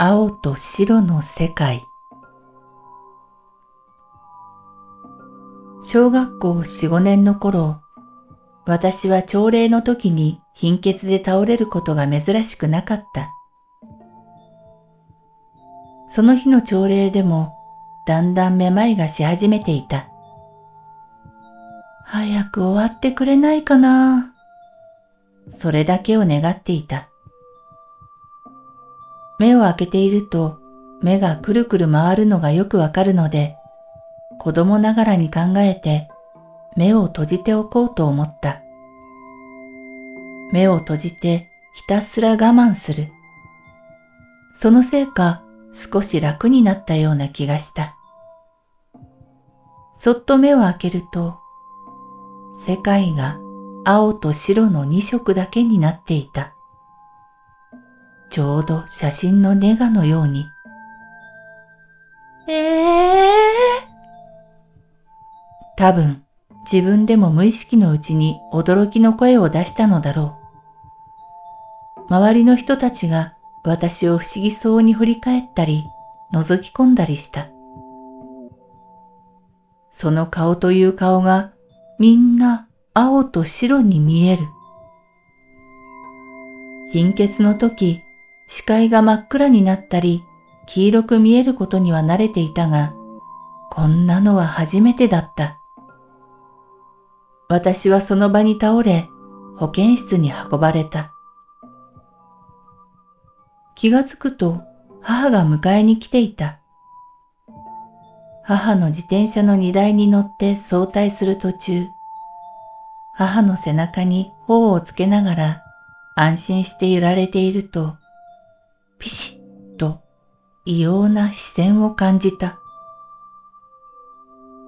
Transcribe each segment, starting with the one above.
青と白の世界小学校4、5年の頃、私は朝礼の時に貧血で倒れることが珍しくなかった。その日の朝礼でもだんだんめまいがし始めていた。早く終わってくれないかなそれだけを願っていた。目を開けていると目がくるくる回るのがよくわかるので、子供ながらに考えて目を閉じておこうと思った。目を閉じてひたすら我慢する。そのせいか少し楽になったような気がした。そっと目を開けると、世界が青と白の二色だけになっていた。ちょうど写真のネガのように。ええー、多分自分でも無意識のうちに驚きの声を出したのだろう。周りの人たちが私を不思議そうに振り返ったり、覗き込んだりした。その顔という顔がみんな青と白に見える。貧血の時、視界が真っ暗になったり、黄色く見えることには慣れていたが、こんなのは初めてだった。私はその場に倒れ、保健室に運ばれた。気がつくと母が迎えに来ていた。母の自転車の荷台に乗って早退する途中、母の背中に頬をつけながら安心して揺られていると、ピシッと異様な視線を感じた。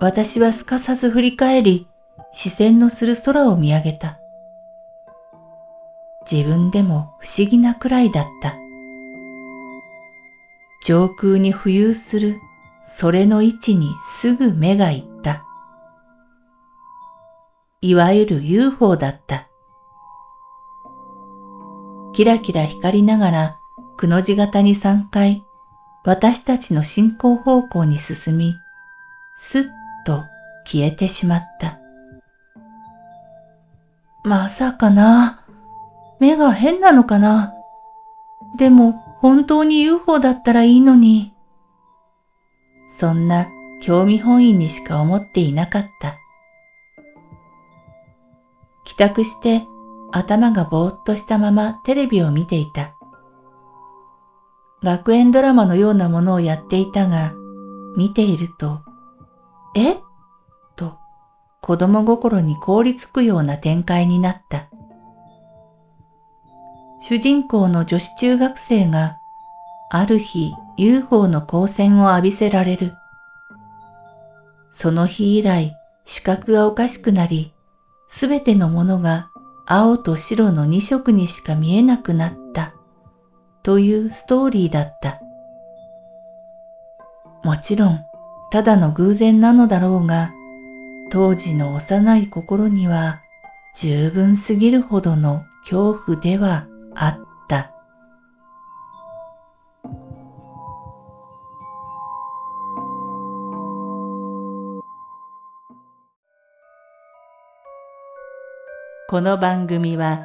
私はすかさず振り返り、視線のする空を見上げた。自分でも不思議なくらいだった。上空に浮遊するそれの位置にすぐ目がいった。いわゆる UFO だった。キラキラ光りながらくの字型に3回、私たちの進行方向に進み、すっと消えてしまった。まさかな。目が変なのかな。でも本当に UFO だったらいいのに。そんな興味本位にしか思っていなかった。帰宅して頭がぼーっとしたままテレビを見ていた。学園ドラマのようなものをやっていたが、見ていると、え？と子供心に凍りつくような展開になった。主人公の女子中学生が、ある日 UFO の光線を浴びせられる。その日以来、視覚がおかしくなり、すべてのものが青と白の二色にしか見えなくなった。というストーリーだった。もちろん、ただの偶然なのだろうが、当時の幼い心には十分すぎるほどの恐怖ではあった。この番組は